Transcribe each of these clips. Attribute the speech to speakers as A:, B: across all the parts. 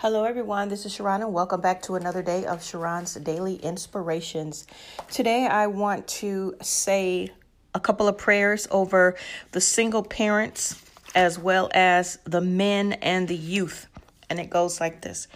A: Hello, everyone. This is Sharron, and welcome back to another day of Sharron's Daily Inspirations. Today, I want to say a couple of prayers over the single parents as well as the men and the youth. And it goes like this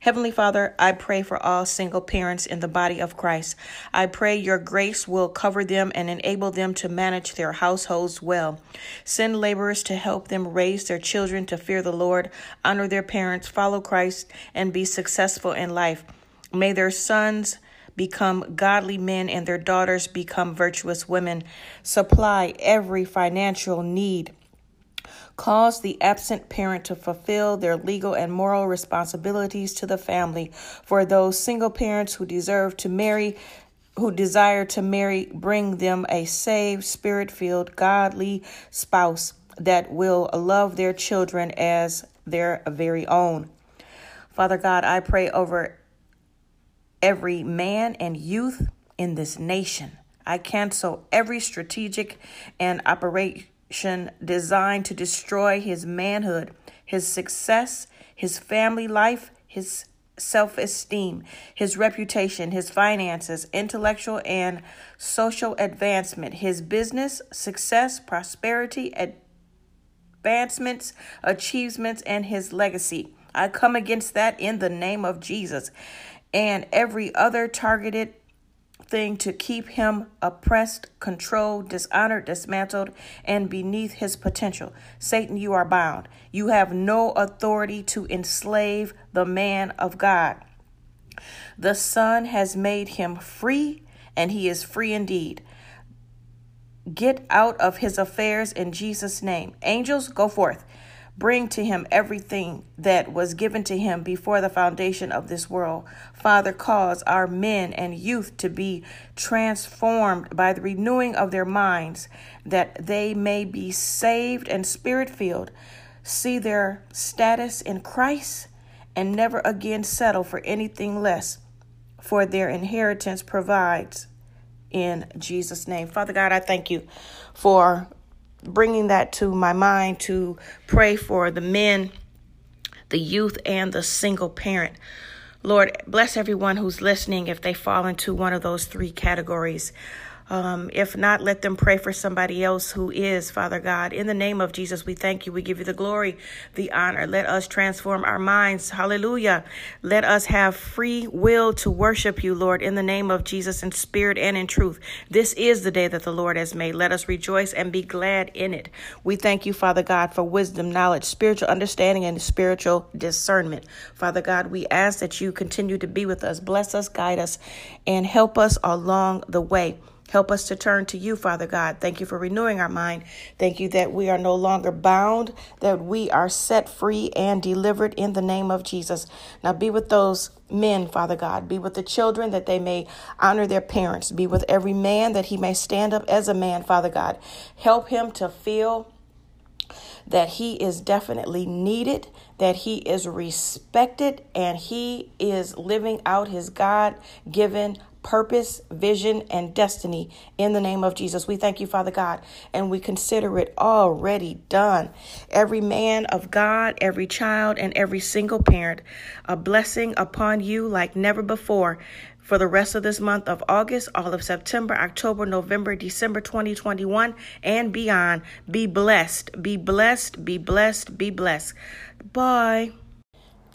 A: Heavenly Father, I pray for all single parents in the body of Christ. I pray your grace will cover them and enable them to manage their households well. Send laborers to help them raise their children to fear the Lord, honor their parents, follow Christ, and be successful in life. May their sons become godly men and their daughters become virtuous women. Supply every financial need cause the absent parent to fulfill their legal and moral responsibilities to the family. For those single parents who deserve to marry, who desire to marry, bring them a saved, spirit filled, godly spouse that will love their children as their very own. Father God, I pray over every man and youth in this nation. I cancel every strategic and operate designed to destroy his manhood, his success, his family life, his self esteem, his reputation, his finances, intellectual and social advancement, his business, success, prosperity, advancements, achievements, and his legacy. I come against that in the name of Jesus and every other targeted thing to keep him oppressed, controlled, dishonored, dismantled, and beneath his potential. Satan, you are bound. You have no authority to enslave the man of God. The Son has made him free, and he is free indeed. Get out of his affairs in Jesus' name. Angels, go forth. Bring to him everything that was given to him before the foundation of this world. Father, cause our men and youth to be transformed by the renewing of their minds, that they may be saved and spirit filled, see their status in Christ, and never again settle for anything less, for their inheritance provides in Jesus' name. Father God, I thank you for bringing that to my mind to pray for the men, the youth, and the single parent. Lord, bless everyone who's listening if they fall into one of those three categories. Um, if not, let them pray for somebody else who is, Father God. In the name of Jesus, we thank you. We give you the glory, the honor. Let us transform our minds. Hallelujah. Let us have free will to worship you, Lord, in the name of Jesus, in spirit and in truth. This is the day that the Lord has made. Let us rejoice and be glad in it. We thank you, Father God, for wisdom, knowledge, spiritual understanding, and spiritual discernment. Father God, we ask that you continue to be with us, bless us, guide us, and help us along the way. Help us to turn to you, Father God. Thank you for renewing our mind. Thank you that we are no longer bound, that we are set free and delivered in the name of Jesus. Now be with those men, Father God. Be with the children that they may honor their parents. Be with every man that he may stand up as a man, Father God. Help him to feel that he is definitely needed, that he is respected, and he is living out his God given purpose, vision, and destiny in the name of Jesus. We thank you, Father God, and we consider it already done. Every man of God, every child, and every single parent, a blessing upon you like never before for the rest of this month of August, all of September, October, November, December 2021, and beyond. Be blessed, be blessed, be blessed, be blessed. Bye.